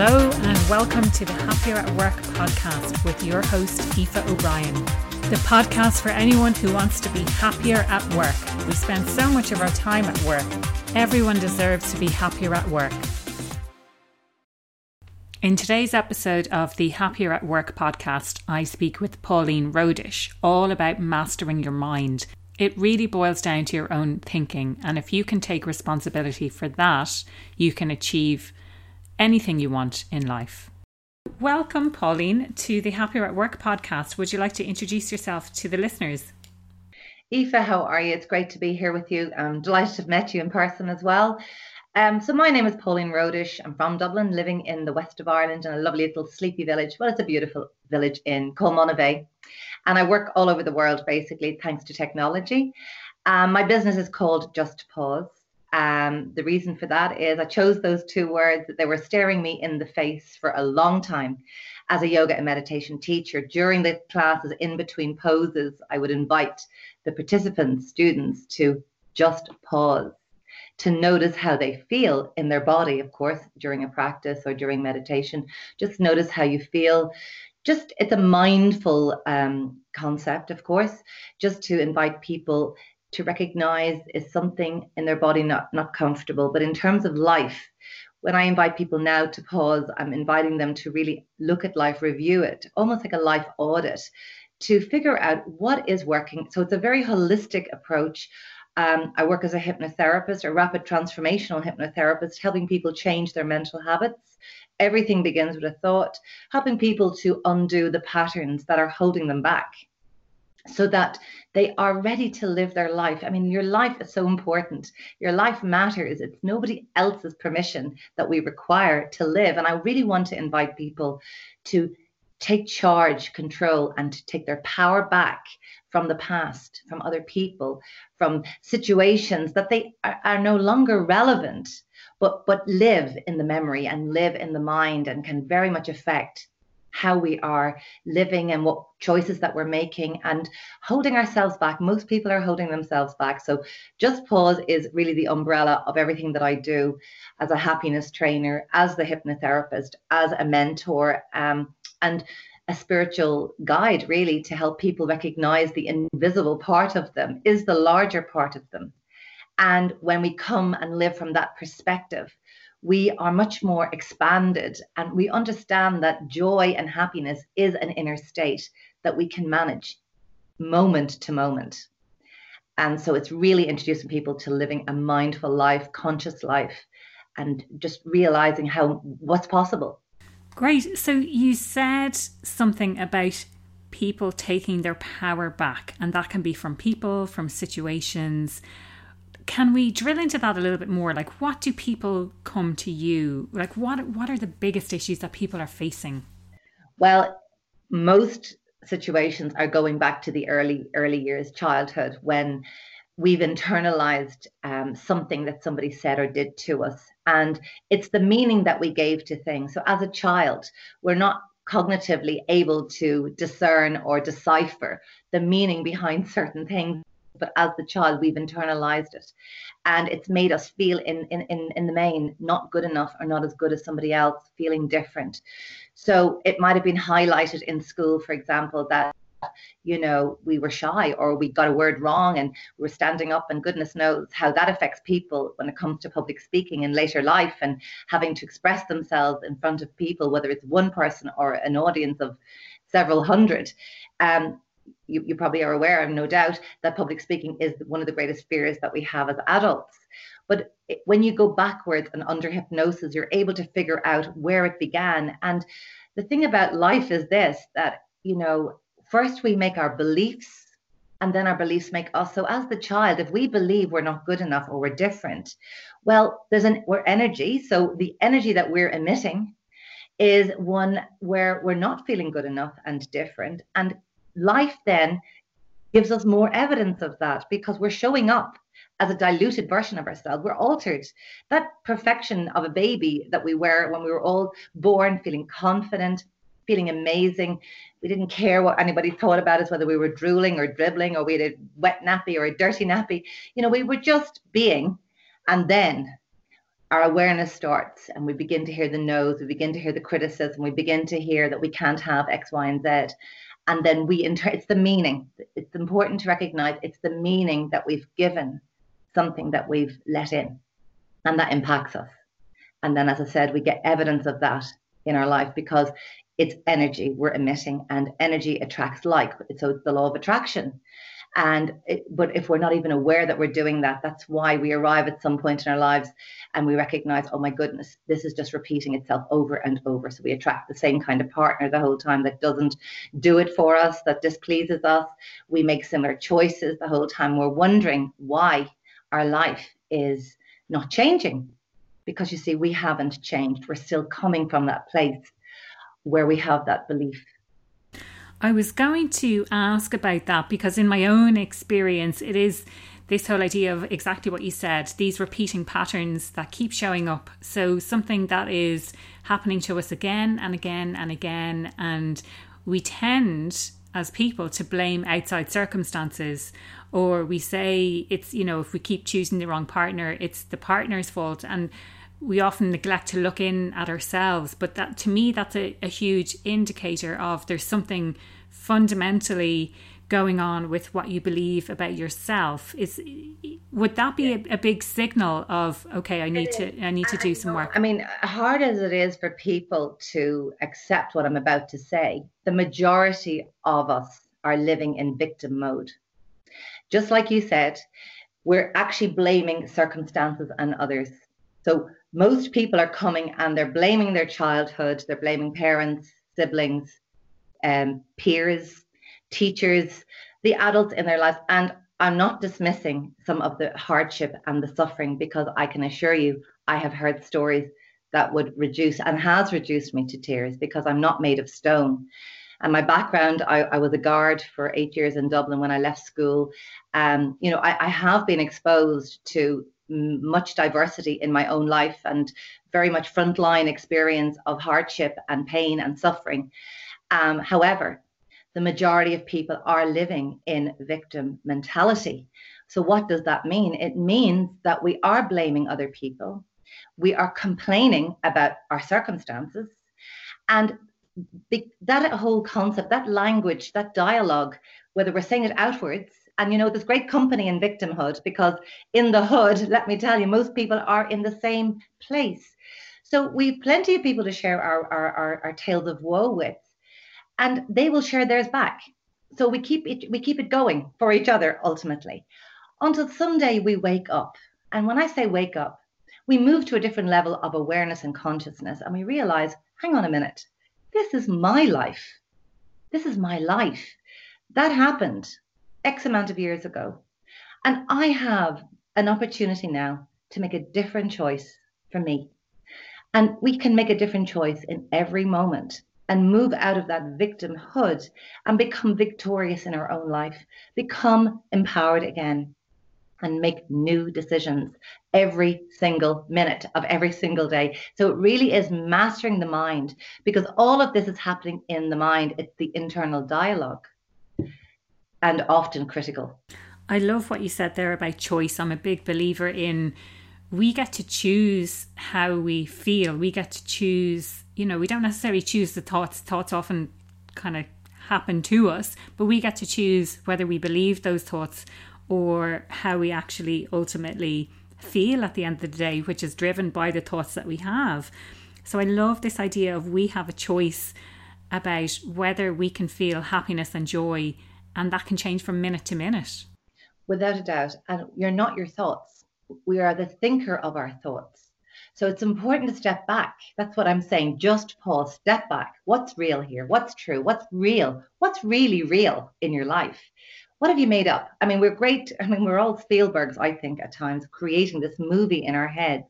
Hello, and welcome to the Happier at Work podcast with your host, Aoife O'Brien. The podcast for anyone who wants to be happier at work. We spend so much of our time at work. Everyone deserves to be happier at work. In today's episode of the Happier at Work podcast, I speak with Pauline Rohdich all about mastering your mind. It really boils down to your own thinking, and if you can take responsibility for that, you can achieve anything you want in life. Welcome, Pauline, to the Happier at Work podcast. Would you like to introduce yourself to the listeners? Aoife, how are you? It's great to be here with you. I'm delighted to have met you in person as well. Um, so my name is Pauline Rohdich. I'm from Dublin, living in the west of Ireland in a lovely little sleepy village. Well, it's a beautiful village in Colmonagh And I work all over the world, basically, thanks to technology. Um, my business is called Just Pause. Um, the reason for that is I chose those two words that they were staring me in the face for a long time. As a yoga and meditation teacher, during the classes, in between poses, I would invite the participants, students, to just pause to notice how they feel in their body, of course, during a practice or during meditation. Just notice how you feel. Just it's a mindful um, concept, of course, just to invite people to recognize is something in their body not not comfortable. But in terms of life, when I invite people now to pause, I'm inviting them to really look at life, review it, almost like a life audit, to figure out what is working. So it's a very holistic approach um, I work as a hypnotherapist, a rapid transformational hypnotherapist, helping people change their mental habits. Everything begins with a thought, helping people to undo the patterns that are holding them back so that they are ready to live their life. I mean, your life is so important. Your life matters. It's nobody else's permission that we require to live. And I really want to invite people to take charge, control, and to take their power back from the past, from other people, from situations that they are, are, no longer relevant, but but live in the memory and live in the mind and can very much affect how we are living and what choices that we're making and holding ourselves back. Most people are holding themselves back. So just pause is really the umbrella of everything that I do as a happiness trainer, as the hypnotherapist, as a mentor. Um, and a spiritual guide, really, to help people recognize the invisible part of them is the larger part of them. And when we come and live from that perspective, we are much more expanded and we understand that joy and happiness is an inner state that we can manage moment to moment. And so it's really introducing people to living a mindful life, conscious life, and just realizing how what's possible Great. So you said something about people taking their power back, and that can be from people, from situations. Can we drill into that a little bit more? Like, what do people come to you? Like, what what are the biggest issues that people are facing? Well, most situations are going back to the early early years, childhood, when we've internalized um, something that somebody said or did to us. And it's the meaning that we gave to things. So as a child, we're not cognitively able to discern or decipher the meaning behind certain things. But as the child, we've internalized it. And it's made us feel, in, in, in, in the main, not good enough or not as good as somebody else, feeling different. So it might have been highlighted in school, for example, that you know, we were shy or we got a word wrong and we are standing up, and goodness knows how that affects people when it comes to public speaking in later life and having to express themselves in front of people, whether it's one person or an audience of several hundred. Um, you, you probably are aware, no doubt, that public speaking is one of the greatest fears that we have as adults. But when you go backwards and under hypnosis, you're able to figure out where it began. And the thing about life is this that, you know, first we make our beliefs and then our beliefs make us so as the child if we believe we're not good enough or we're different well there's an we're energy so the energy that we're emitting is one where we're not feeling good enough and different and life then gives us more evidence of that because we're showing up as a diluted version of ourselves. We're altered. That perfection of a baby that we were when we were all born, feeling confident, feeling amazing. We didn't care what anybody thought about us, whether we were drooling or dribbling or we had a wet nappy or a dirty nappy. You know, we were just being. And then our awareness starts and we begin to hear the no's, we begin to hear the criticism, we begin to hear that we can't have X, Y, and Z. And then we inter- it's the meaning. It's important to recognize it's the meaning that we've given something that we've let in, and that impacts us. And then, as I said, we get evidence of that in our life because it's energy we're emitting, and energy attracts like. So it's the law of attraction. And it, but if we're not even aware that we're doing that, that's why we arrive at some point in our lives and we recognize, oh my goodness, this is just repeating itself over and over. So we attract the same kind of partner the whole time that doesn't do it for us, that displeases us. We make similar choices the whole time. We're wondering why our life is not changing. Because you see, we haven't changed. We're still coming from that place where we have that belief. I was going to ask about that because, in my own experience, it is this whole idea of exactly what you said these repeating patterns that keep showing up. So, something that is happening to us again and again and again. And we tend, as people, to blame outside circumstances. Or we say it's, you know, if we keep choosing the wrong partner, it's the partner's fault. And we often neglect to look in at ourselves. But that to me, that's a, a huge indicator of there's something fundamentally going on with what you believe about yourself. Is would that be a, a big signal of okay i need to i need to do some work? I mean hard as it is for people to accept what i'm about to say the majority of us are living in victim mode. Just like you said we're actually blaming circumstances and others. So most people are coming and they're blaming their childhood, they're blaming parents, siblings, um, peers, teachers, the adults in their lives. And I'm not dismissing some of the hardship and the suffering because I can assure you, I have heard stories that would reduce and has reduced me to tears because I'm not made of stone. And my background, I, I was a guard for eight years in Dublin when I left school. Um, you know, I, I have been exposed to much diversity in my own life and very much frontline experience of hardship and pain and suffering. Um, however, the majority of people are living in victim mentality. So, what does that mean? It means that we are blaming other people, we are complaining about our circumstances, and that whole concept, that language, that dialogue, whether we're saying it outwards and you know, there's great company in victimhood because in the hood, let me tell you, most people are in the same place. So we've plenty of people to share our, our, our, our tales of woe with, and they will share theirs back. So we keep it we keep it going for each other ultimately, until someday we wake up. And when I say wake up, we move to a different level of awareness and consciousness, and we realize, hang on a minute, this is my life. This is my life. That happened. X amount of years ago. And I have an opportunity now to make a different choice for me. And we can make a different choice in every moment and move out of that victimhood and become victorious in our own life, become empowered again, and make new decisions every single minute of every single day. So it really is mastering the mind because all of this is happening in the mind. It's the internal dialogue and often critical. I love what you said there about choice. I'm a big believer in we get to choose how we feel. We get to choose, you know, we don't necessarily choose the thoughts. Thoughts often kind of happen to us, but we get to choose whether we believe those thoughts or how we actually ultimately feel at the end of the day, which is driven by the thoughts that we have. So I love this idea of we have a choice about whether we can feel happiness and joy and that can change from minute to minute. Without a doubt. And you're not your thoughts. We are the thinker of our thoughts. So it's important to step back. That's what I'm saying. Just pause, step back. What's real here? What's true? What's real? What's really real in your life? What have you made up? I mean, we're great. I mean, we're all Spielbergs, I think, at times, creating this movie in our heads.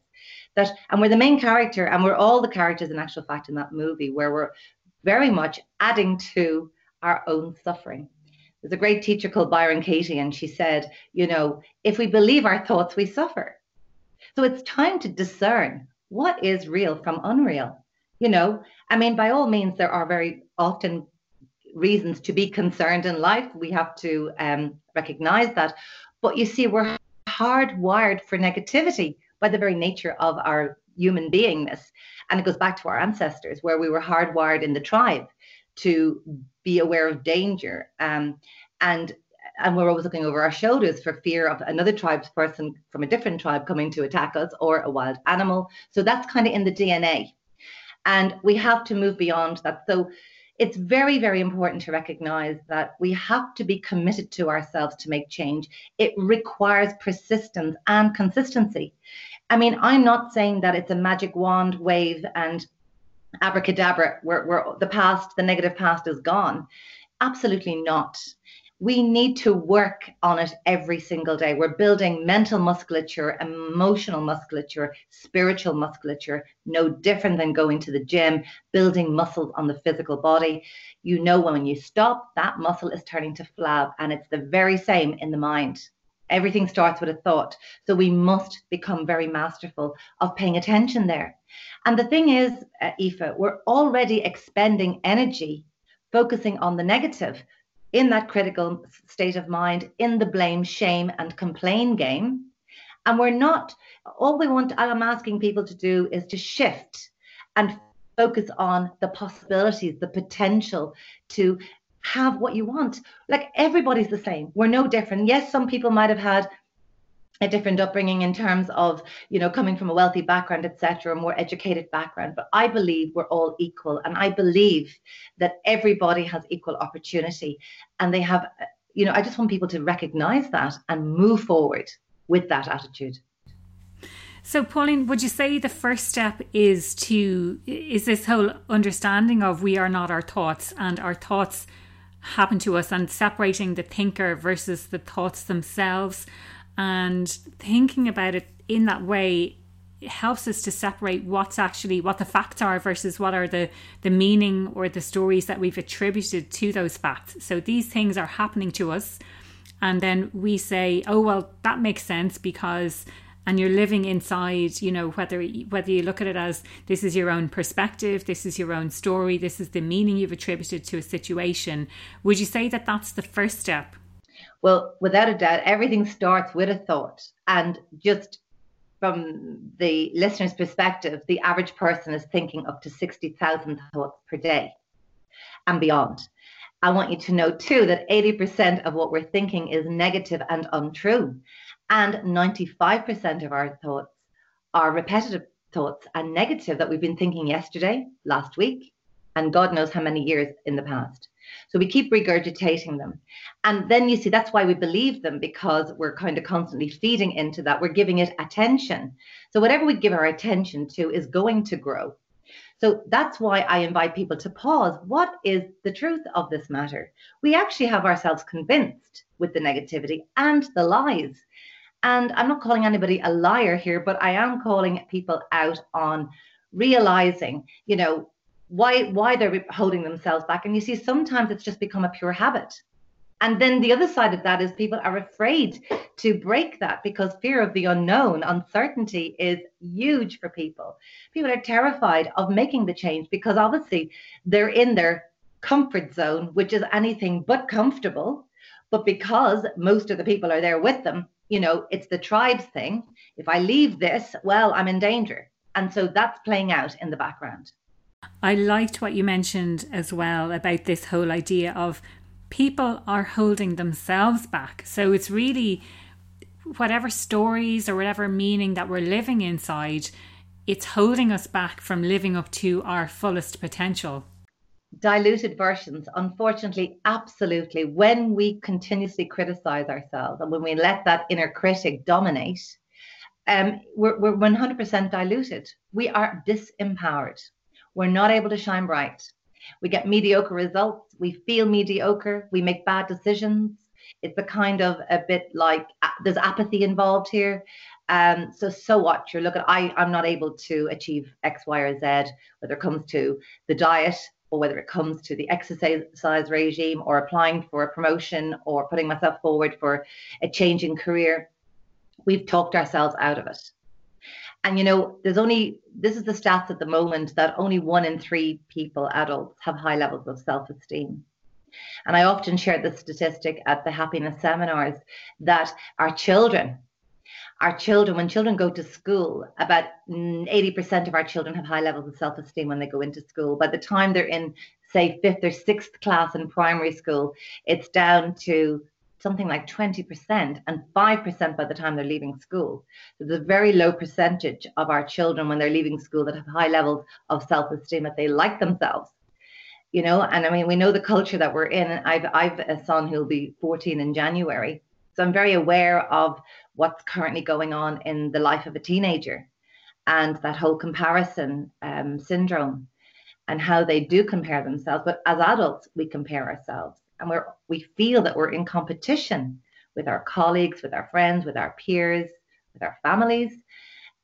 That, and we're the main character, and we're all the characters in actual fact in that movie, where we're very much adding to our own suffering. There's a great teacher called Byron Katie, and she said, you know, if we believe our thoughts, we suffer. So it's time to discern what is real from unreal. You know, I mean, by all means, there are very often reasons to be concerned in life. We have to um, recognize that. But you see, we're hardwired for negativity. by the very nature of our human beingness. And it goes back to our ancestors, where we were hardwired in the tribe to be aware of danger. Um, and and we're always looking over our shoulders for fear of another tribe's person from a different tribe coming to attack us or a wild animal. So that's kind of in the DNA. And we have to move beyond that. So it's very, very important to recognize that we have to be committed to ourselves to make change. It requires persistence and consistency. I mean, I'm not saying that it's a magic wand wave and abracadabra, where, where the past, the negative past is gone. Absolutely not we need to work on it every single day. We're building mental musculature, emotional musculature, spiritual musculature, no different than going to the gym, building muscles on the physical body. You know, when you stop, that muscle is turning to flab, and it's the very same in the mind. Everything starts with a thought. So we must become very masterful of paying attention there. And the thing is, uh, Aoife, we're already expending energy focusing on the negative in that critical state of mind, in the blame, shame, and complain game. And we're not, all we want, I'm asking people to do is to shift and focus on the possibilities, the potential to have what you want. Like everybody's the same. We're no different. Yes, some people might have had a different upbringing in terms of you know coming from a wealthy background etc a more educated background but i believe we're all equal and i believe that everybody has equal opportunity and they have you know i just want people to recognize that and move forward with that attitude so pauline would you say the first step is to is this whole understanding of we are not our thoughts and our thoughts happen to us and separating the thinker versus the thoughts themselves. And thinking about it in that way helps us to separate what's actually what the facts are versus what are the the meaning or the stories that we've attributed to those facts. So these things are happening to us. And then we say oh well that makes sense because and you're living inside you know whether whether you look at it as this is your own perspective this is your own story this is the meaning you've attributed to a situation would you say that that's the first step well, without a doubt, everything starts with a thought. And just from the listener's perspective, the average person is thinking up to 60,000 thoughts per day and beyond. I want you to know too that 80% of what we're thinking is negative and untrue. And 95% of our thoughts are repetitive thoughts and negative that we've been thinking yesterday, last week, and God knows how many years in the past. So we keep regurgitating them. And then you see, that's why we believe them because we're kind of constantly feeding into that. We're giving it attention. So whatever we give our attention to is going to grow. So that's why I invite people to pause. What is the truth of this matter? We actually have ourselves convinced with the negativity and the lies. And I'm not calling anybody a liar here, but I am calling people out on realizing, you know, why why they're holding themselves back. And you see sometimes it's just become a pure habit. And then the other side of that is people are afraid to break that because fear of the unknown uncertainty is huge for people. People are terrified of making the change because obviously they're in their comfort zone which is anything but comfortable. But because most of the people are there with them you know it's the tribes thing if i leave this well i'm in danger and so that's playing out in the background I liked what you mentioned as well about this whole idea of people are holding themselves back. So it's really whatever stories or whatever meaning that we're living inside, it's holding us back from living up to our fullest potential. Diluted versions, unfortunately, absolutely. When we continuously criticize ourselves and when we let that inner critic dominate, um, we're, we're 100% diluted. We are disempowered we're not able to shine bright. We get mediocre results. We feel mediocre. We make bad decisions. It's a kind of a bit like uh, there's apathy involved here. Um, so so what? You're looking. I I'm not able to achieve X, Y, or Z, whether it comes to the diet or whether it comes to the exercise regime or applying for a promotion or putting myself forward for a change in career. We've talked ourselves out of it. And you know, there's only this is the stats at the moment that only one in three people, adults, have high levels of self-esteem. And I often share the statistic at the happiness seminars that our children our children, when children go to school, about mm, 80% of our children have high levels of self esteem when they go into school. By the time they're in, say, fifth or sixth class in primary school, it's down to something like 20% and 5% by the time they're leaving school. So there's a very low percentage of our children when they're leaving school that have high levels of self esteem, that they like themselves. You know, and I mean, we know the culture that we're in. I've, I've a son who'll be 14 in January. So I'm very aware of what's currently going on in the life of a teenager and that whole comparison um, syndrome and how they do compare themselves. But as adults, we compare ourselves and we're we feel that we're in competition with our colleagues, with our friends, with our peers, with our families.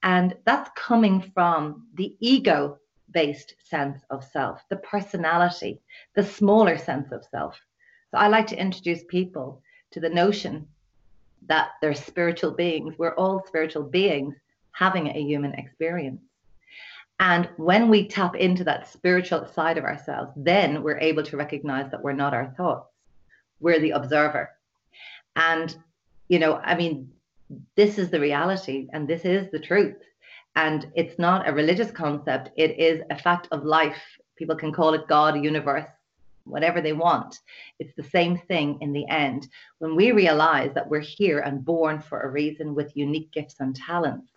And that's coming from the ego based sense of self, the personality, the smaller sense of self. So I like to introduce people to the notion that they're spiritual beings. We're all spiritual beings having a human experience. And when we tap into that spiritual side of ourselves, then we're able to recognize that we're not our thoughts, we're the observer. And, you know, I mean, this is the reality and this is the truth. And it's not a religious concept, it is a fact of life. People can call it God, universe, whatever they want. It's the same thing in the end. When we realize that we're here and born for a reason with unique gifts and talents,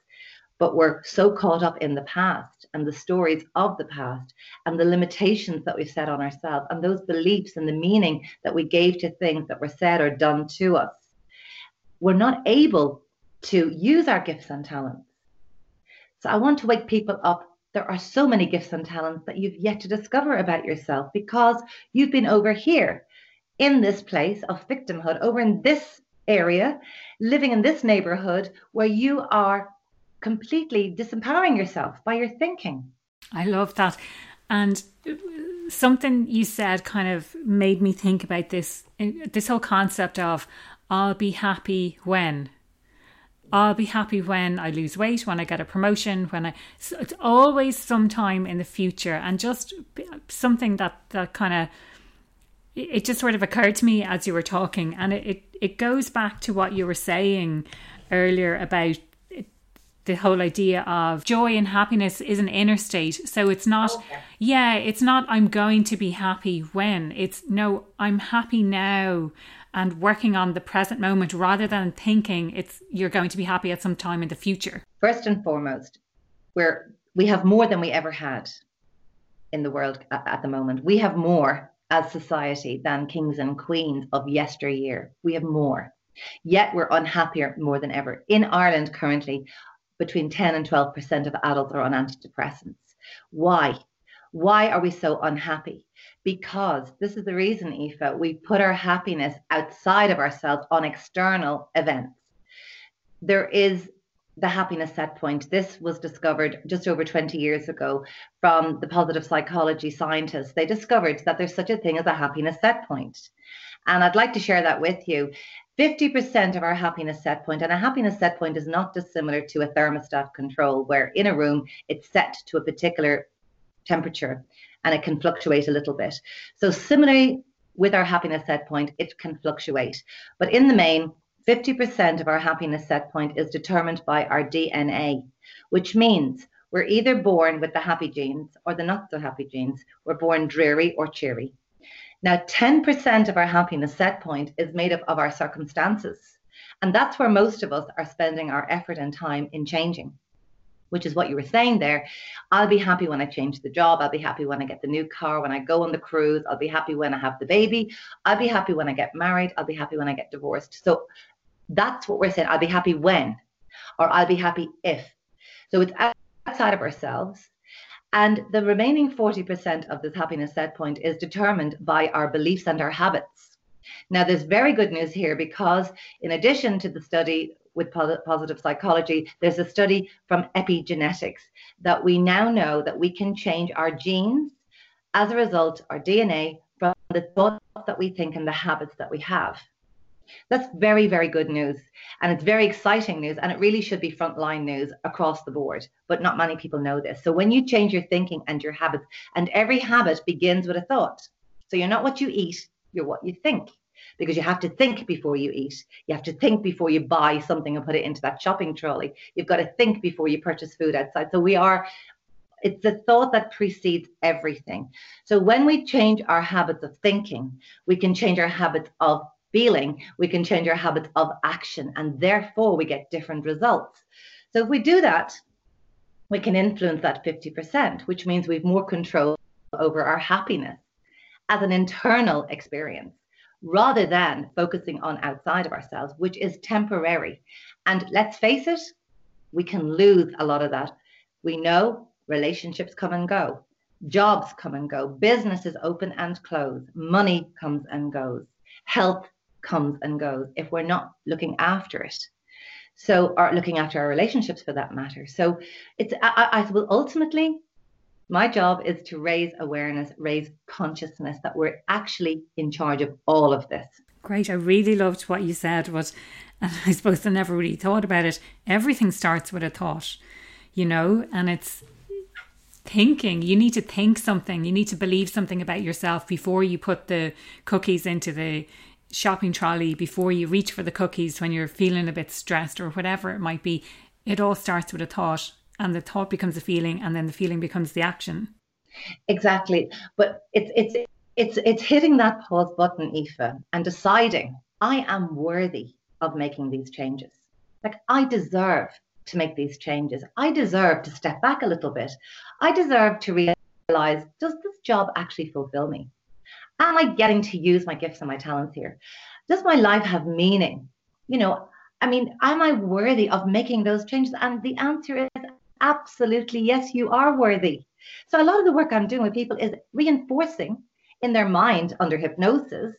but we're so caught up in the past and the stories of the past and the limitations that we've set on ourselves and those beliefs and the meaning that we gave to things that were said or done to us. We're not able to use our gifts and talents. So I want to wake people up. There are so many gifts and talents that you've yet to discover about yourself because you've been over here in this place of victimhood, over in this area, living in this neighborhood where you are completely disempowering yourself by your thinking. I love that. And something you said kind of made me think about this this whole concept of I'll be happy when I'll be happy when I lose weight, when I get a promotion, when I. So it's always sometime in the future, and just something that that kind of. It just sort of occurred to me as you were talking, and it, it, it goes back to what you were saying earlier about the whole idea of joy and happiness is an inner state. So it's not, okay. yeah, it's not, I'm going to be happy when. It's no, I'm happy now and working on the present moment rather than thinking it's you're going to be happy at some time in the future. First and foremost, we're we have more than we ever had in the world at, the moment. We have more as society than kings and queens of yesteryear. We have more. Yet we're unhappier more than ever. In Ireland currently, between 10 and 12% of adults are on antidepressants. Why? Why are we so unhappy? Because this is the reason, Aoife, we put our happiness outside of ourselves on external events. There is the happiness set point. This was discovered just over 20 years ago from the positive psychology scientists. They discovered that there's such a thing as a happiness set point. And I'd like to share that with you. 50% of our happiness set point, and a happiness set point is not dissimilar to a thermostat control, where in a room it's set to a particular temperature and it can fluctuate a little bit. So, similarly with our happiness set point, it can fluctuate. But in the main, 50% of our happiness set point is determined by our DNA, which means we're either born with the happy genes or the not so happy genes. We're born dreary or cheery. Now, 10% of our happiness set point is made up of our circumstances. And that's where most of us are spending our effort and time in changing, which is what you were saying there. I'll be happy when I change the job. I'll be happy when I get the new car, when I go on the cruise. I'll be happy when I have the baby. I'll be happy when I get married. I'll be happy when I get divorced. So that's what we're saying. I'll be happy when, or I'll be happy if. So it's outside of ourselves. And the remaining 40% of this happiness set point is determined by our beliefs and our habits. Now, there's very good news here because, in addition to the study with positive psychology, there's a study from epigenetics that we now know that we can change our genes as a result, our DNA, from the thoughts that we think and the habits that we have. That's very, very good news. And it's very exciting news. And it really should be frontline news across the board. But not many people know this. So when you change your thinking and your habits, and every habit begins with a thought. So you're not what you eat, you're what you think. Because you have to think before you eat. You have to think before you buy something and put it into that shopping trolley. You've got to think before you purchase food outside. So we are it's the thought that precedes everything. So when we change our habits of thinking, we can change our habits of feeling, we can change our habits of action, and therefore we get different results. So if we do that, we can influence that 50%, which means we've more control over our happiness as an internal experience rather than focusing on outside of ourselves, which is temporary. And let's face it, we can lose a lot of that. We know relationships come and go, jobs come and go, businesses open and close, money comes and goes, health comes and goes if we're not looking after it. So, or looking after our relationships for that matter. So, it's, I, I suppose, ultimately, my job is to raise awareness, raise consciousness that we're actually in charge of all of this. Great. I really loved what you said, but and I suppose I never really thought about it. Everything starts with a thought, you know, and it's thinking. You need to think something. You need to believe something about yourself before you put the cookies into the shopping trolley, before you reach for the cookies when you're feeling a bit stressed or whatever it might be. It all starts with a thought and the thought becomes a feeling and then the feeling becomes the action. Exactly. But it's it's it's it's hitting that pause button Aoife and deciding i am worthy of making these changes. Like i deserve to make these changes. I deserve to step back a little bit. I deserve to realize does this job actually fulfill me? Am i getting to use my gifts and my talents here? Does my life have meaning? You know I mean, am I worthy of making those changes? And the answer is Absolutely, yes, you are worthy. So, a lot of the work I'm doing with people is reinforcing in their mind under hypnosis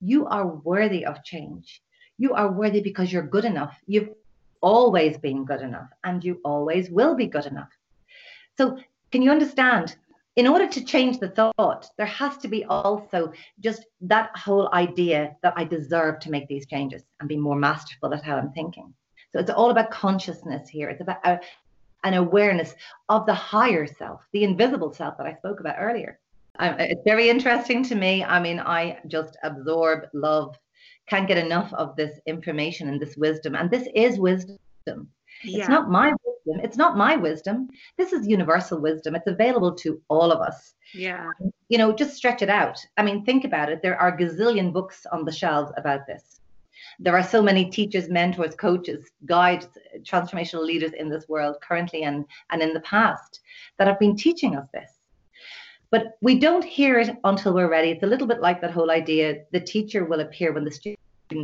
you are worthy of change. You are worthy because you're good enough. You've always been good enough and you always will be good enough. So, can you understand? In order to change the thought, there has to be also just that whole idea that I deserve to make these changes and be more masterful at how I'm thinking. So it's all about consciousness here. It's about uh, an awareness of the higher self, the invisible self that I spoke about earlier. it's very interesting to me. I mean, I just absorb, love, can't get enough of this information and this wisdom. And this is wisdom. Yeah. It's not my wisdom. It's not my wisdom. This is universal wisdom. It's available to all of us. Yeah. You know, just stretch it out. I mean, think about it. There are gazillion books on the shelves about this there are so many teachers, mentors, coaches, guides, transformational leaders in this world currently and, and in the past that have been teaching us this. But we don't hear it until we're ready. It's a little bit like that whole idea the teacher will appear when the student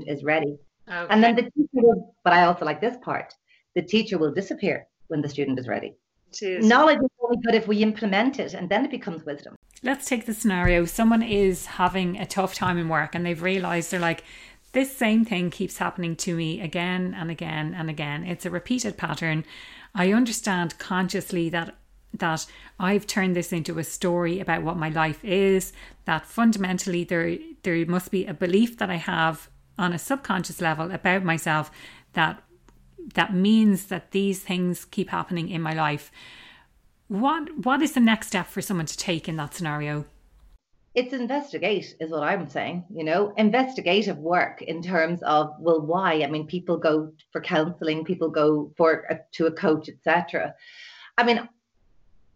is ready. Okay. And then the teacher will, but I also like this part the teacher will disappear when the student is ready. Jeez. Knowledge is only good if we implement it, and then it becomes wisdom. Let's take the scenario someone is having a tough time in work and they've realized they're like, this same thing keeps happening to me again and again and again. It's a repeated pattern. I understand consciously that that I've turned this into a story about what my life is, that fundamentally there there must be a belief that I have on a subconscious level about myself that that means that these things keep happening in my life. What what is the next step for someone to take in that scenario? It's investigate is what i'm saying you know investigative work in terms of well why? I mean people go for counseling people go for a, to a coach etc i mean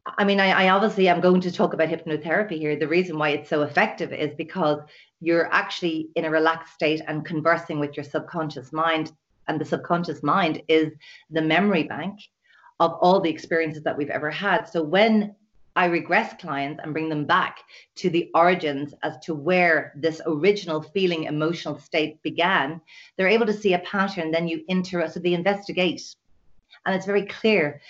i mean I, I obviously i'm going to talk about hypnotherapy here. The reason why it's so effective is because you're actually in a relaxed state and conversing with your subconscious mind and the subconscious mind is the memory bank of all the experiences that we've ever had. So when I regress clients and bring them back to the origins as to where this original feeling emotional state began, they're able to see a pattern. Then you enter, so they investigate. And it's very clear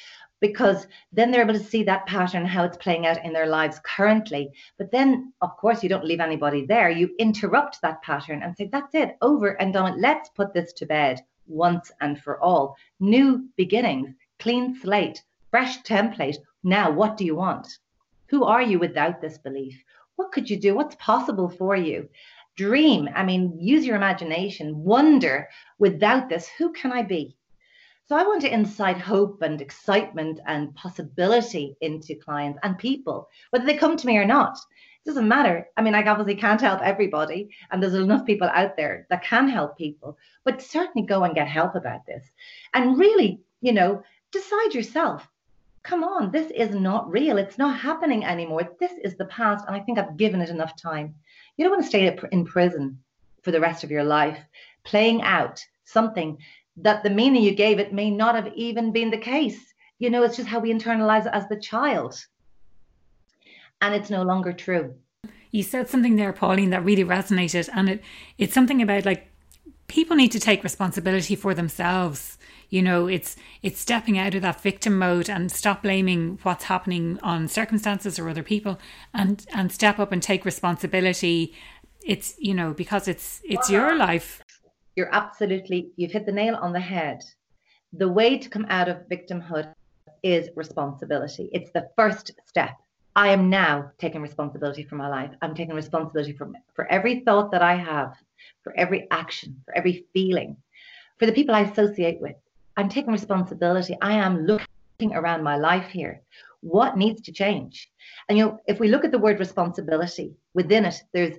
because then they're able to see that pattern, how it's playing out in their lives currently. But then, of course, you don't leave anybody there. You interrupt that pattern and say, that's it, over and done. Let's put this to bed once and for all. New beginnings, clean slate, fresh template now, what do you want? Who are you without this belief? What could you do? What's possible for you? Dream. I mean, use your imagination. Wonder without this, who can I be? So I want to incite hope and excitement and possibility into clients and people, whether they come to me or not. It doesn't matter. I mean, I obviously can't help everybody, and there's enough people out there that can help people, but certainly go and get help about this. And really, you know, decide yourself. Come on, this is not real. It's not happening anymore. This is the past, and I think I've given it enough time. You don't want to stay in prison for the rest of your life, playing out something that the meaning you gave it may not have even been the case. You know, it's just how we internalize it as the child and it's no longer true. You said something there, Pauline, that really resonated, and it it's something about like people need to take responsibility for themselves. You know, it's it's stepping out of that victim mode and stop blaming what's happening on circumstances or other people, and and step up and take responsibility. It's you know because it's it's your life. You're absolutely you've hit the nail on the head. The way to come out of victimhood is responsibility. It's the first step I am now taking responsibility for my life. I'm taking responsibility for, for every thought that I have, for every action, for every feeling, for the people I associate with. I'm taking responsibility. I am looking around my life here. What needs to change? And you know, if we look at the word responsibility, within it, there's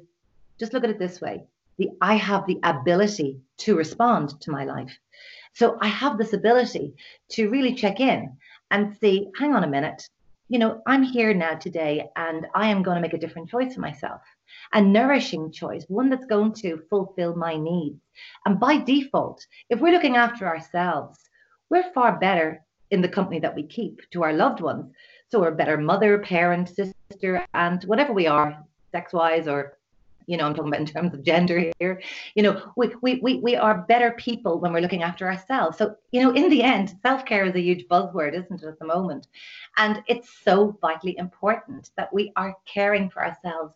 just look at it this way. The I have the ability to respond to my life. So I have this ability to really check in and see, hang on a minute, you know, I'm here now today and I am going to make a different choice for myself, a nourishing choice, one that's going to fulfill my needs. And by default, if we're looking after ourselves, we're far better in the company that we keep to our loved ones. So we're a better mother, parent, sister, and whatever we are, sex wise or you know, I'm talking about in terms of gender here. You know, we, we, we, we are better people when we're looking after ourselves. So, you know, in the end, self care is a huge buzzword, isn't it, at the moment? And it's so vitally important that we are caring for ourselves.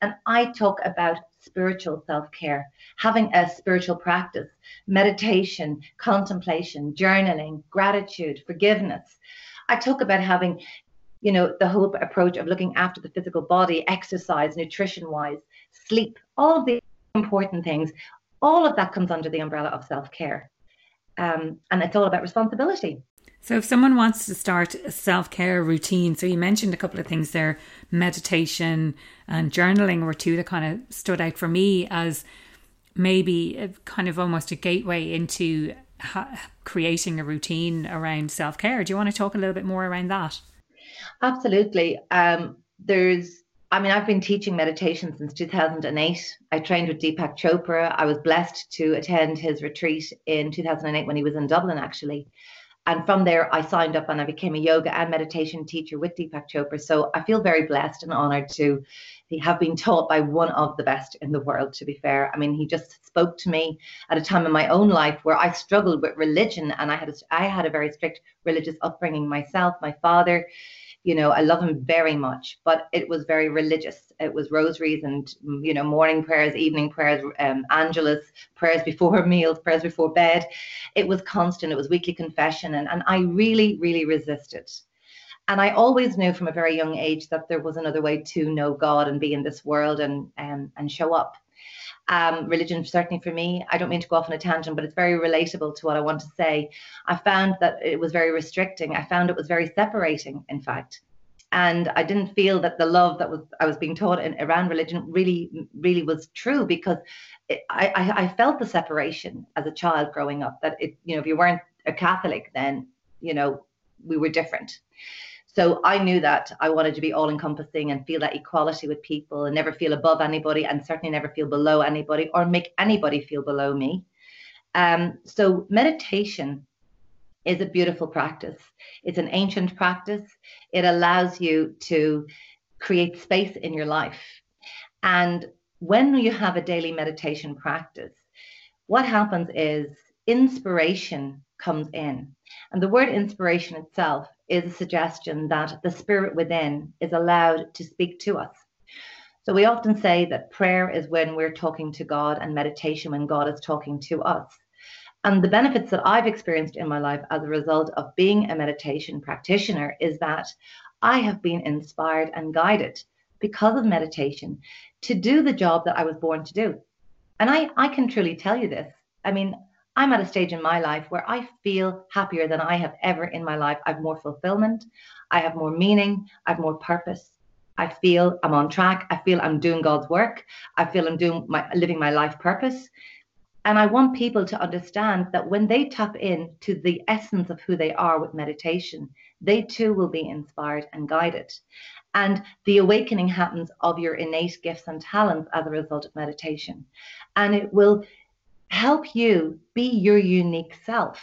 And I talk about spiritual self care, having a spiritual practice, meditation, contemplation, journaling, gratitude, forgiveness. I talk about having you know the whole approach of looking after the physical body exercise nutrition wise sleep, all the important things, all of that comes under the umbrella of self care. Um, and it's all about responsibility. So, if someone wants to start a self care routine, so you mentioned a couple of things there meditation and journaling were two that kind of stood out for me as maybe a, kind of almost a gateway into ha- creating a routine around self care. Do you want to talk a little bit more around that? Absolutely. Um, there's I mean, I've been teaching meditation since 2008. I trained with Deepak Chopra. I was blessed to attend his retreat in 2008 when he was in Dublin, actually. And from there, I signed up and I became a yoga and meditation teacher with Deepak Chopra. So I feel very blessed and honored to have been taught by one of the best in the world, to be fair. I mean, he just spoke to me at a time in my own life where I struggled with religion and I had a, I had a very strict religious upbringing myself. My father, you know, I love him very much, but it was very religious. It was rosaries and, you know, morning prayers, evening prayers, um, angelus, prayers before meals, prayers before bed. It was constant. It was weekly confession. And, and I really, really resisted. And I always knew from a very young age that there was another way to know God and be in this world and, and, and show up um, religion, certainly for me, I don't mean to go off on a tangent, but it's very relatable to what I want to say. I found that it was very restricting. I found it was very separating, in fact. And I didn't feel that the love that was I was being taught in, around religion really, really was true because it, I, I felt the separation as a child growing up. That it, you know, if you weren't a Catholic, then you know we were different. So I knew that I wanted to be all encompassing and feel that equality with people and never feel above anybody and certainly never feel below anybody or make anybody feel below me. Um, so meditation is a beautiful practice. It's an ancient practice. It allows you to create space in your life. And when you have a daily meditation practice, what happens is inspiration comes in. And the word inspiration itself is a suggestion that the spirit within is allowed to speak to us. So we often say that prayer is when we're talking to God and meditation when God is talking to us. And the benefits that I've experienced in my life as a result of being a meditation practitioner is that I have been inspired and guided because of meditation to do the job that I was born to do. And I, I can truly tell you this. I mean, I'm at a stage in my life where I feel happier than I have ever in my life. I have more fulfillment, I have more meaning, I have more purpose. I feel I'm on track. I feel I'm doing God's work. I feel I'm doing my living my life purpose. And I want people to understand that when they tap in to the essence of who they are with meditation, they too will be inspired and guided. And the awakening happens of your innate gifts and talents as a result of meditation. And it will help you be your unique self.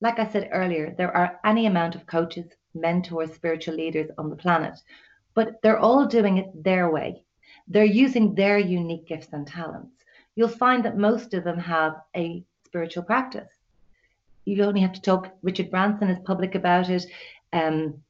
Like I said earlier, there are any amount of coaches, mentors, spiritual leaders on the planet, but they're all doing it their way. They're using their unique gifts and talents. You'll find that most of them have a spiritual practice. You only have to talk. Richard Branson is public about it. Um,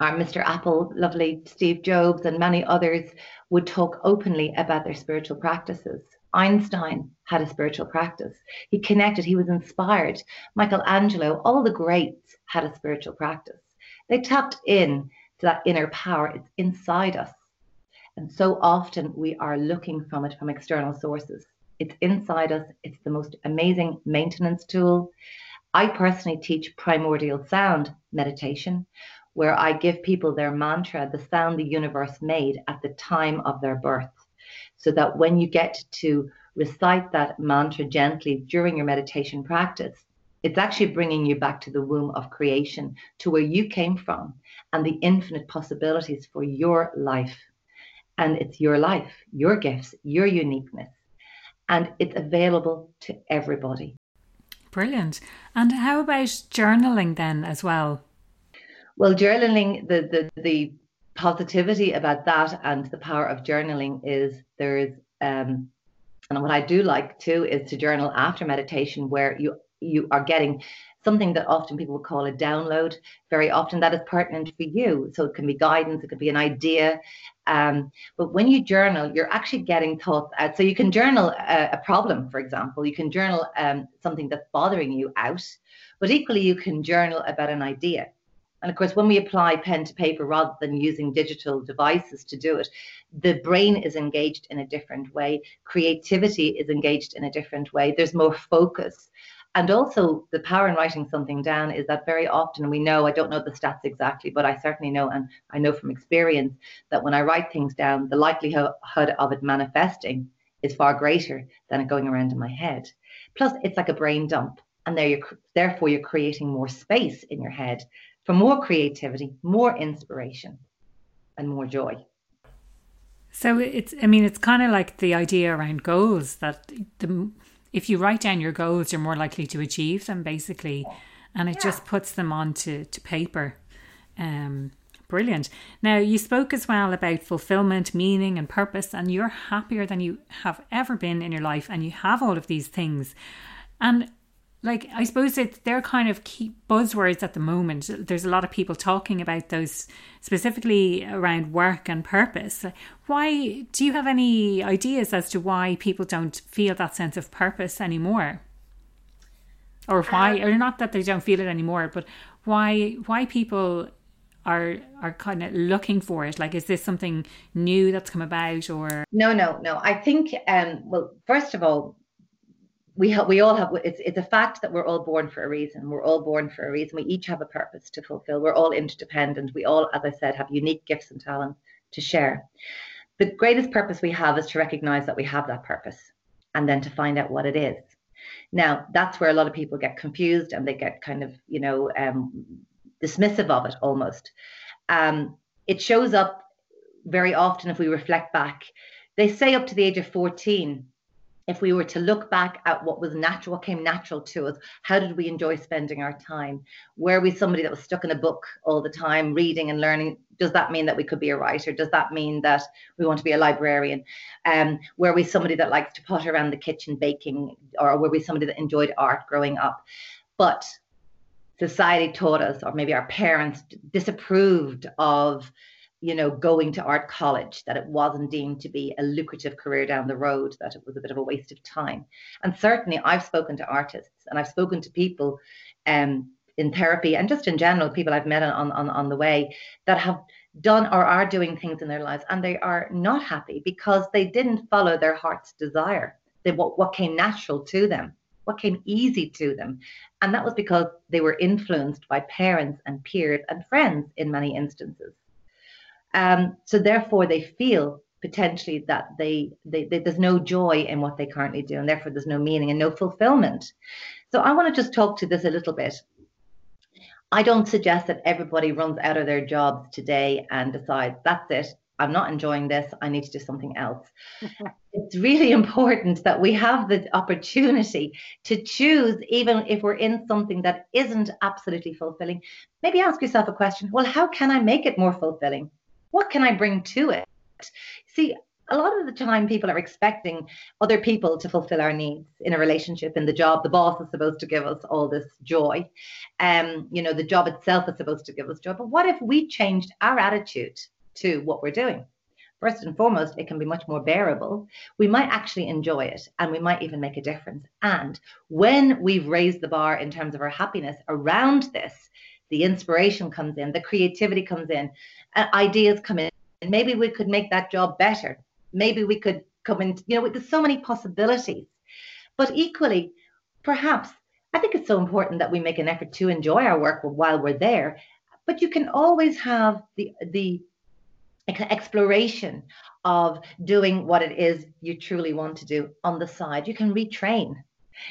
our Mr. Apple, lovely Steve Jobs, and many others would talk openly about their spiritual practices. Einstein had a spiritual practice. He connected, he was inspired. Michelangelo, all the greats had a spiritual practice. They tapped in to that inner power. It's inside us. And so often we are looking from it from external sources. It's inside us. It's the most amazing maintenance tool. I personally teach primordial sound meditation, where I give people their mantra, the sound the universe made at the time of their birth, so that when you get to recite that mantra gently during your meditation practice, it's actually bringing you back to the womb of creation, to where you came from, and the infinite possibilities for your life. And it's your life, your gifts, your uniqueness. And it's available to everybody. Brilliant. And how about journaling then as well? Well, journaling, the, the, the positivity about that and the power of journaling is there is, um, and what I do like too is to journal after meditation where you you are getting something that often people would call a download. Very often that is pertinent for you. So it can be guidance, it could be an idea. Um, but when you journal, you're actually getting thoughts out. So you can journal a, a problem, for example. You can journal um, something that's bothering you out, but equally you can journal about an idea. And of course, when we apply pen to paper rather than using digital devices to do it, the brain is engaged in a different way. Creativity is engaged in a different way. There's more focus. And also, the power in writing something down is that very often we know, I don't know the stats exactly, but I certainly know, and I know from experience, that when I write things down, the likelihood of it manifesting is far greater than it going around in my head. Plus, it's like a brain dump. And there you're, therefore, you're creating more space in your head for more creativity, more inspiration, and more joy. So it's, I mean, it's kind of like the idea around goals that the, if you write down your goals, you're more likely to achieve them, basically, and it yeah. just puts them onto to paper. Um, brilliant. Now you spoke as well about fulfillment, meaning, and purpose, and you're happier than you have ever been in your life, and you have all of these things. And like I suppose it's they're kind of key buzzwords at the moment. There's a lot of people talking about those specifically around work and purpose. Why do you have any ideas as to why people don't feel that sense of purpose anymore? Or why um, or not that they don't feel it anymore, but why why people are are kind of looking for it like is this something new that's come about or no no no i think um well first of all we have we all have it's it's a fact that we're all born for a reason. We're all born for a reason. We each have a purpose to fulfill. We're all interdependent. We all as i said have unique gifts and talents to share. The greatest purpose we have is to recognize that we have that purpose and then to find out what it is. Now that's where a lot of people get confused and they get kind of you know um, dismissive of it almost. Um, it shows up very often if we reflect back. They say up to the age of 14 if we were to look back at what was natural, what came natural to us, how did we enjoy spending our time? Were we somebody that was stuck in a book all the time, reading and learning? Does that mean that we could be a writer? Does that mean that we want to be a librarian? Um, were we somebody that likes to potter around the kitchen baking, or were we somebody that enjoyed art growing up? But society taught us, or maybe our parents disapproved of you know, going to art college, that it wasn't deemed to be a lucrative career down the road, that it was a bit of a waste of time. And certainly I've spoken to artists and I've spoken to people um, in therapy and just in general, people I've met on, on, on the way that have done or are doing things in their lives and they are not happy because they didn't follow their heart's desire. They, what, what came natural to them, what came easy to them. And that was because they were influenced by parents and peers and friends in many instances. Um, so therefore, they feel potentially that they, they, they, there's no joy in what they currently do, and therefore there's no meaning and no fulfillment. So I want to just talk to this a little bit. I don't suggest that everybody runs out of their jobs today and decides that's it. I'm not enjoying this. I need to do something else. it's really important that we have the opportunity to choose, even if we're in something that isn't absolutely fulfilling. Maybe ask yourself a question well, how can I make it more fulfilling? What can I bring to it? See, a lot of the time people are expecting other people to fulfill our needs in a relationship in the job the boss is supposed to give us all this joy um you know the job itself is supposed to give us joy but what if we changed our attitude to what we're doing. First and foremost, it can be much more bearable. We might actually enjoy it and we might even make a difference. And when we've raised the bar in terms of our happiness around this, the inspiration comes in, the creativity comes in, uh, ideas come in. Maybe we could make that job better. Maybe we could come in, you know, there's so many possibilities. But equally, perhaps I think it's so important that we make an effort to enjoy our work while we're there. But you can always have the the exploration of doing what it is you truly want to do on the side. You can retrain,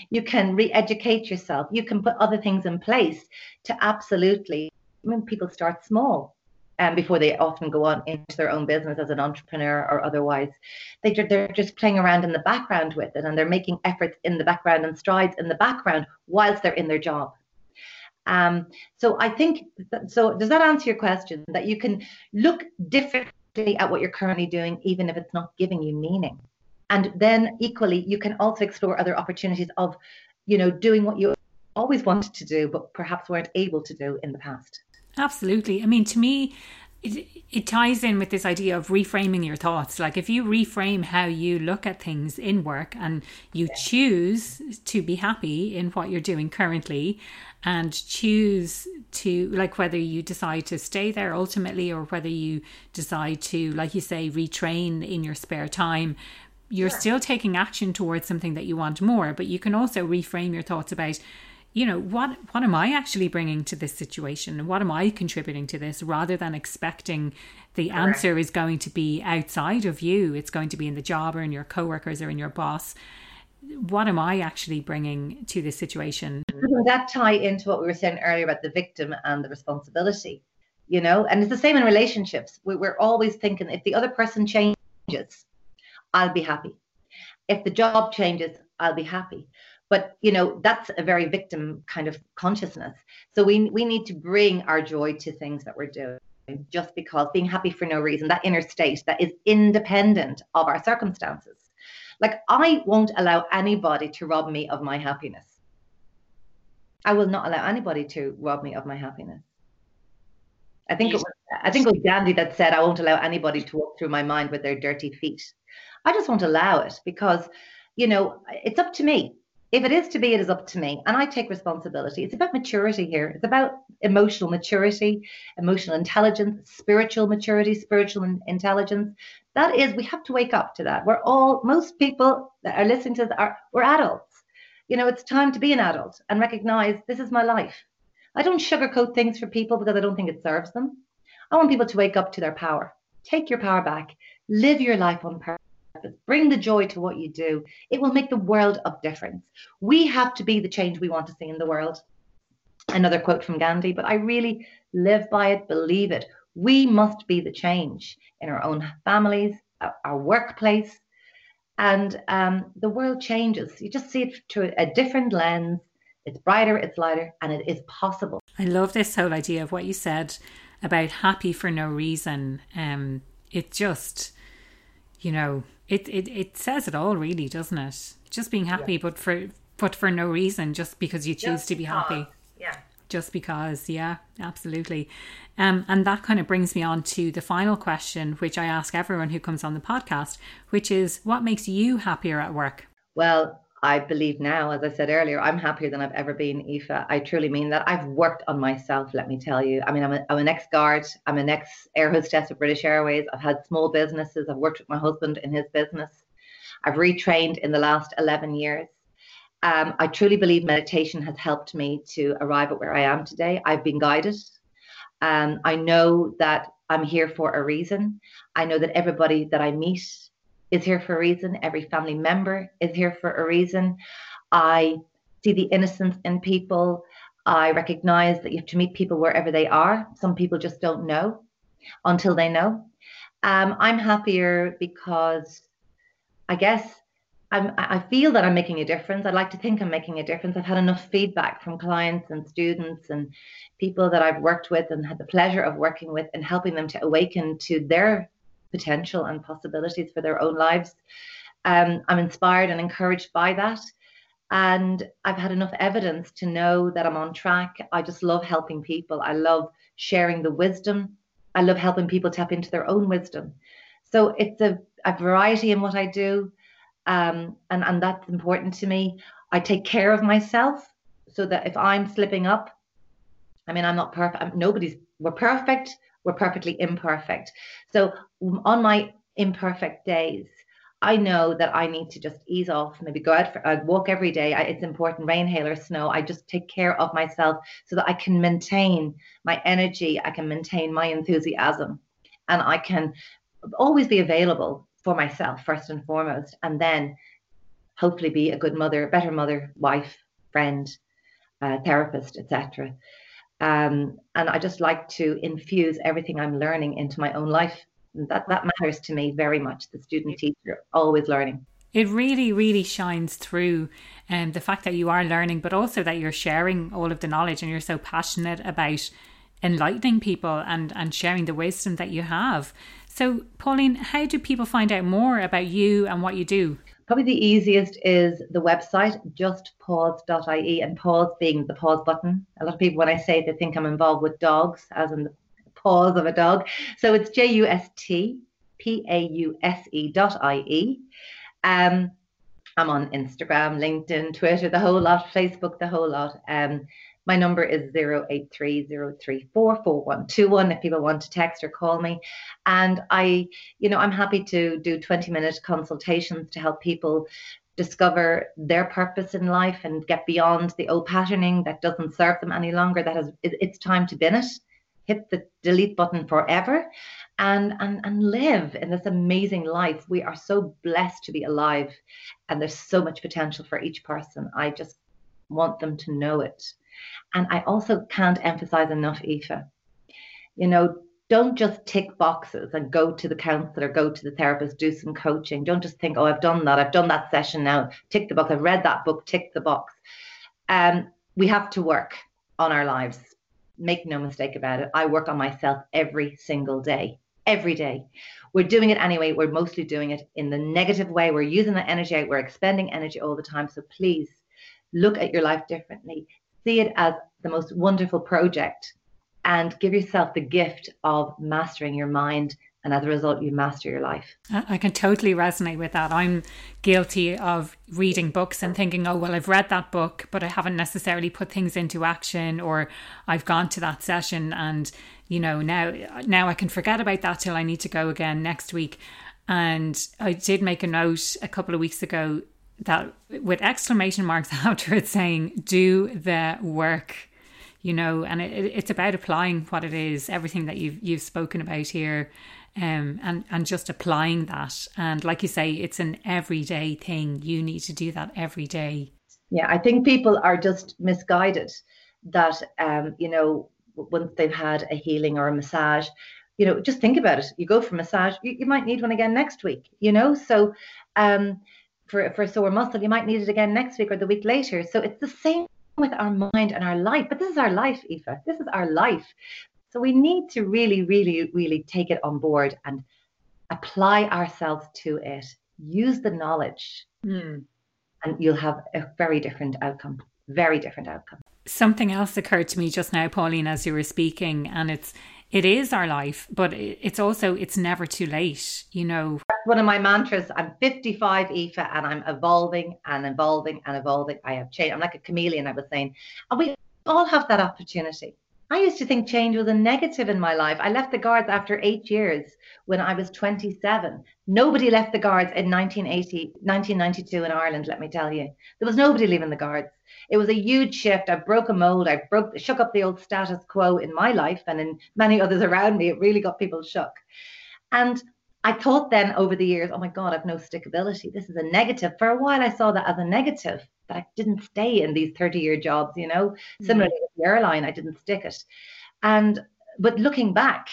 you can re educate yourself, you can put other things in place to absolutely. When people start small, and um, before they often go on into their own business as an entrepreneur or otherwise. They, they're just playing around in the background with it and they're making efforts in the background and strides in the background whilst they're in their job. Um, so I think, that, so does that answer your question? That you can look differently at what you're currently doing, even if it's not giving you meaning. And then equally, you can also explore other opportunities of, you know, doing what you always wanted to do, but perhaps weren't able to do in the past. Absolutely. I mean, to me, it, it ties in with this idea of reframing your thoughts. Like if you reframe how you look at things in work and you choose to be happy in what you're doing currently and choose to like whether you decide to stay there ultimately or whether you decide to like you say retrain in your spare time you're sure. still taking action towards something that you want more but you can also reframe your thoughts about you know what what am i actually bringing to this situation? And what am i contributing to this? Rather than expecting the Correct. answer is going to be outside of you. It's going to be in the job or in your coworkers or in your boss. What am i actually bringing to this situation? Doesn't that tie into what we were saying earlier about the victim and the responsibility you know? And it's the same in relationships. We're always thinking if the other person changes i'll be happy. If the job changes i'll be happy. But you know that's a very victim kind of consciousness. So we we need to bring our joy to things that we're doing just because being happy for no reason that inner state that is independent of our circumstances. Like i won't allow anybody to rob me of my happiness. I will not allow anybody to rob me of my happiness. I think it was i think it was gandhi that said i won't allow anybody to walk through my mind with their dirty feet i just won't allow it because you know it's up to me if it is to be, it is up to me. And I take responsibility. It's about maturity here. It's about emotional maturity, emotional intelligence, spiritual maturity, spiritual intelligence. That is, we have to wake up to that. We're all, most people that are listening to this are, we're adults. You know, it's time to be an adult and recognize this is my life. I don't sugarcoat things for people because I don't think it serves them. I want people to wake up to their power. Take your power back. Live your life on purpose bring the joy to what you do, it will make the world of difference. We have to be the change we want to see in the world. Another quote from Gandhi, but I really live by it, believe it. We must be the change in our own families, our workplace, and um, the world changes. You just see it through a different lens. It's brighter, it's lighter, and it is possible. I love this whole idea of what you said about happy for no reason. Um, it just, you know, it, it it says it all, really, doesn't it? Just being happy, yeah. but for but for no reason, just because you choose just to be because, happy. Yeah. Just because, yeah, absolutely. Um, and that kind of brings me on to the final question, which I ask everyone who comes on the podcast, which is what makes you happier at work? Well, I believe now, as I said earlier, I'm happier than I've ever been, Aoife. I truly mean that. I've worked on myself, let me tell you. I mean, I'm, a, I'm an ex guard, I'm an ex air hostess at British Airways. I've had small businesses, I've worked with my husband in his business. I've retrained in the last 11 years. Um, I truly believe meditation has helped me to arrive at where I am today. I've been guided. Um, I know that I'm here for a reason. I know that everybody that I meet is here for a reason. Every family member is here for a reason. I see the innocence in people. I recognize that you have to meet people wherever they are. Some people just don't know until they know. Um, I'm happier because I guess I'm, I feel that I'm making a difference. I'd like to think I'm making a difference. I've had enough feedback from clients and students and people that I've worked with and had the pleasure of working with and helping them to awaken to their potential and possibilities for their own lives. Um, I'm inspired and encouraged by that. And I've had enough evidence to know that I'm on track. I just love helping people. I love sharing the wisdom. I love helping people tap into their own wisdom. So it's a, a variety in what I do um, and and that's important to me. I take care of myself so that if I'm slipping up, I mean, I'm not perfect. Nobody's we're perfect. We're perfectly imperfect. So on my imperfect days, I know that I need to just ease off, maybe go out for a walk every day. I, it's important, rain, hail, or snow. I just take care of myself so that I can maintain my energy, I can maintain my enthusiasm, and I can always be available for myself first and foremost, and then hopefully be a good mother, better mother, wife, friend, uh, therapist, etc. Um, and I just like to infuse everything I'm learning into my own life. That that matters to me very much. The student teacher, always learning. It really, really shines through and um, the fact that you are learning, but also that you're sharing all of the knowledge and you're so passionate about enlightening people and, and sharing the wisdom that you have. So, Pauline, how do people find out more about you and what you do? Probably the easiest is the website, justpause.ie, and pause being the pause button. A lot of people, when I say they think I'm involved with dogs, as in the paws of a dog. So it's J U S T P A U S E dot I E. Um, I'm on Instagram, LinkedIn, Twitter, the whole lot, Facebook, the whole lot. Um, my number is 0830344121 if people want to text or call me. And I, you know, I'm happy to do 20 minute consultations to help people discover their purpose in life and get beyond the old patterning that doesn't serve them any longer. That has it's time to bin it, hit the delete button forever and, and and live in this amazing life. We are so blessed to be alive and there's so much potential for each person. I just want them to know it. And I also can't emphasize enough, Aoife, you know, don't just tick boxes and go to the counselor, go to the therapist, do some coaching. Don't just think, oh, I've done that. I've done that session now. Tick the box. I've read that book. Tick the box. Um, we have to work on our lives. Make no mistake about it. I work on myself every single day. Every day. We're doing it anyway. We're mostly doing it in the negative way. We're using that energy We're expending energy all the time. So please look at your life differently see it as the most wonderful project and give yourself the gift of mastering your mind and as a result you master your life. I can totally resonate with that. I'm guilty of reading books and thinking oh well i've read that book but i haven't necessarily put things into action or i've gone to that session and you know now now i can forget about that till i need to go again next week. And i did make a note a couple of weeks ago that with exclamation marks after it saying do the work you know and it, it's about applying what it is everything that you've you've spoken about here um, and and just applying that. And like you say it's an everyday thing. You need to do that every day. Yeah i think people are just misguided that um, you know once they've had a healing or a massage you know just think about it. You go for massage you, you might need one again next week you know? So um for, for sore muscle, you might need it again next week or the week later. So it's the same with our mind and our life. But this is our life, Aoife. This is our life. So we need to really, really, really take it on board and apply ourselves to it. Use the knowledge, mm. and you'll have a very different outcome. Very different outcome. Something else occurred to me just now, Pauline, as you were speaking, and it's it is our life, but it's also it's never too late. You know, one of my mantras. I'm 55, Aoife, and I'm evolving and evolving and evolving. I have changed. I'm like a chameleon. I was saying, and we all have that opportunity. I used to think change was a negative in my life. I left the Guards after eight years when I was 27. Nobody left the Guards in 1980, 1992 in Ireland, let me tell you. There was nobody leaving the Guards. It was a huge shift. I broke a mold. I broke, shook up the old status quo in my life and in many others around me. It really got people shook. And I thought then over the years, oh my God, I've no stickability. This is a negative. For a while, I saw that as a negative, but I didn't stay in these 30 year jobs, you know. Mm-hmm. Similarly with the airline, I didn't stick it. And, but looking back,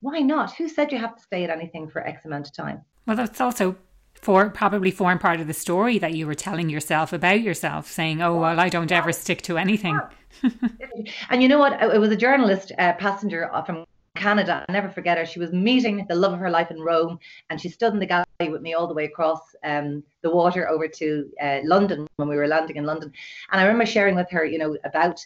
why not? Who said you have to stay at anything for X amount of time? Well, that's also for probably form part of the story that you were telling yourself about yourself, saying, "Oh well, I don't ever stick to anything." and you know what? It was a journalist uh, passenger from Canada. I'll never forget her. She was meeting the love of her life in Rome, and she stood in the galley with me all the way across um, the water over to uh, London when we were landing in London. And I remember sharing with her, you know, about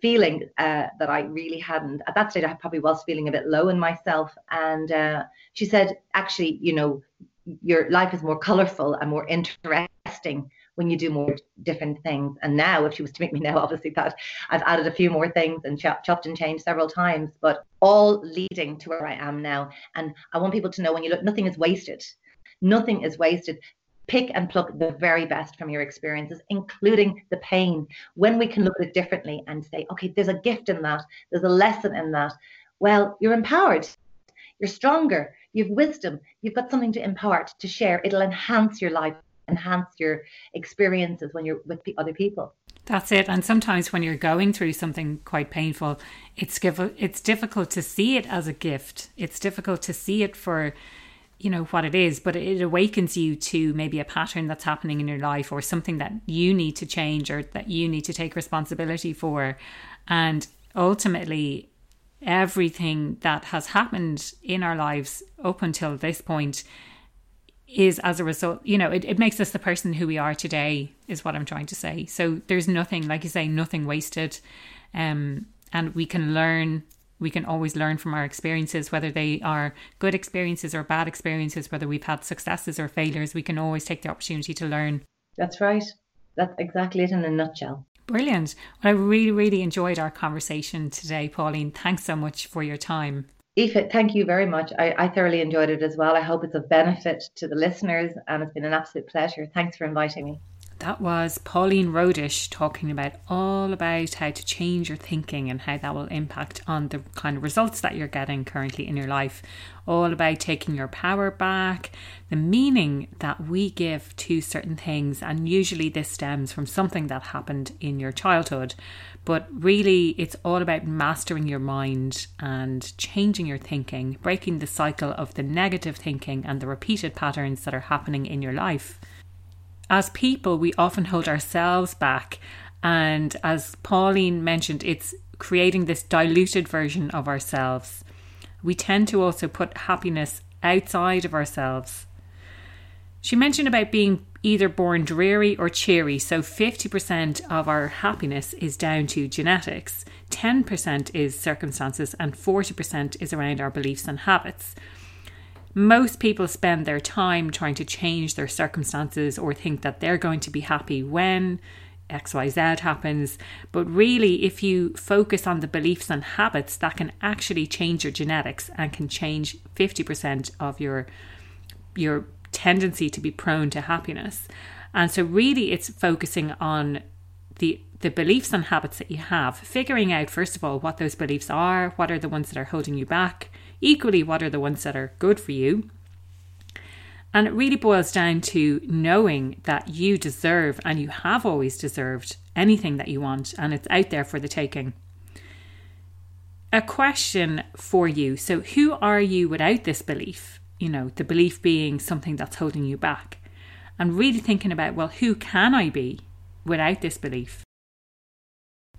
feeling uh, that I really hadn't. At that stage, I probably was feeling a bit low in myself. And uh, she said, actually, you know, your life is more colorful and more interesting when you do more different things. And now, if she was to meet me now, obviously that I've added a few more things and chopped and changed several times, but all leading to where I am now. And I want people to know when you look, nothing is wasted. Nothing is wasted. Pick and pluck the very best from your experiences, including the pain. When we can look at it differently and say, okay, there's a gift in that, there's a lesson in that. Well, you're empowered, you're stronger, you've wisdom, you've got something to impart, to share. It'll enhance your life enhance your experiences when you're with other people. That's it. And sometimes when you're going through something quite painful, it's it's difficult to see it as a gift. It's difficult to see it for you know what it is, but it awakens you to maybe a pattern that's happening in your life or something that you need to change or that you need to take responsibility for. And ultimately, everything that has happened in our lives up until this point is as a result, you know, it, it makes us the person who we are today, is what I'm trying to say. So there's nothing, like you say, nothing wasted. Um, and we can learn, we can always learn from our experiences, whether they are good experiences or bad experiences, whether we've had successes or failures, we can always take the opportunity to learn. That's right. That's exactly it in a nutshell. Brilliant. Well, I really, really enjoyed our conversation today, Pauline. Thanks so much for your time. Aoife, thank you very much. I, I, thoroughly enjoyed it as well. I hope it's of benefit to the listeners, and it's been an absolute pleasure. Thanks for inviting me. That was Pauline Rohdich talking about all about how to change your thinking and how that will impact on the kind of results that you're getting currently in your life. All about taking your power back, the meaning that we give to certain things, and usually this stems from something that happened in your childhood. But really, it's all about mastering your mind and changing your thinking, breaking the cycle of the negative thinking and the repeated patterns that are happening in your life. As people, we often hold ourselves back, and as Pauline mentioned, it's creating this diluted version of ourselves. We tend to also put happiness outside of ourselves. She mentioned about being either born dreary or cheery, so 50% of our happiness is down to genetics, 10% is circumstances, and 40% is around our beliefs and habits. Most people spend their time trying to change their circumstances or think that they're going to be happy when XYZ happens. But really, if you focus on the beliefs and habits, that can actually change your genetics and can change 50% of your your tendency to be prone to happiness. And so really it's focusing on the the beliefs and habits that you have, figuring out first of all what those beliefs are, what are the ones that are holding you back, equally what are the ones that are good for you. And it really boils down to knowing that you deserve and you have always deserved anything that you want and it's out there for the taking. A question for you. So, who are you without this belief? you know, the belief being something that's holding you back. And really thinking about, well, who can I be without this belief?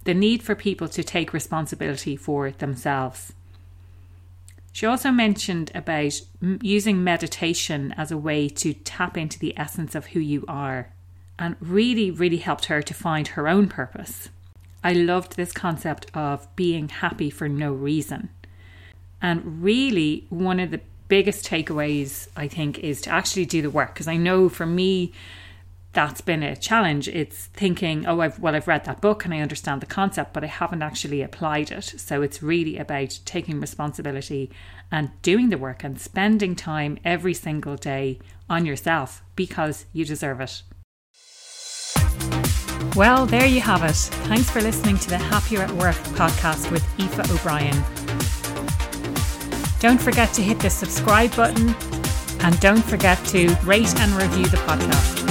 The need for people to take responsibility for themselves. She also mentioned about using meditation as a way to tap into the essence of who you are and really, really helped her to find her own purpose. I loved this concept of being happy for no reason. And really, one of the biggest takeaways, I think, is to actually do the work. Because I know for me, that's been a challenge. It's thinking, oh, I've, well, I've read that book and I understand the concept, but I haven't actually applied it. So it's really about taking responsibility and doing the work and spending time every single day on yourself because you deserve it. Well, there you have it. Thanks for listening to the Happier at Work podcast with Aoife O'Brien. Don't forget to hit the subscribe button and don't forget to rate and review the podcast.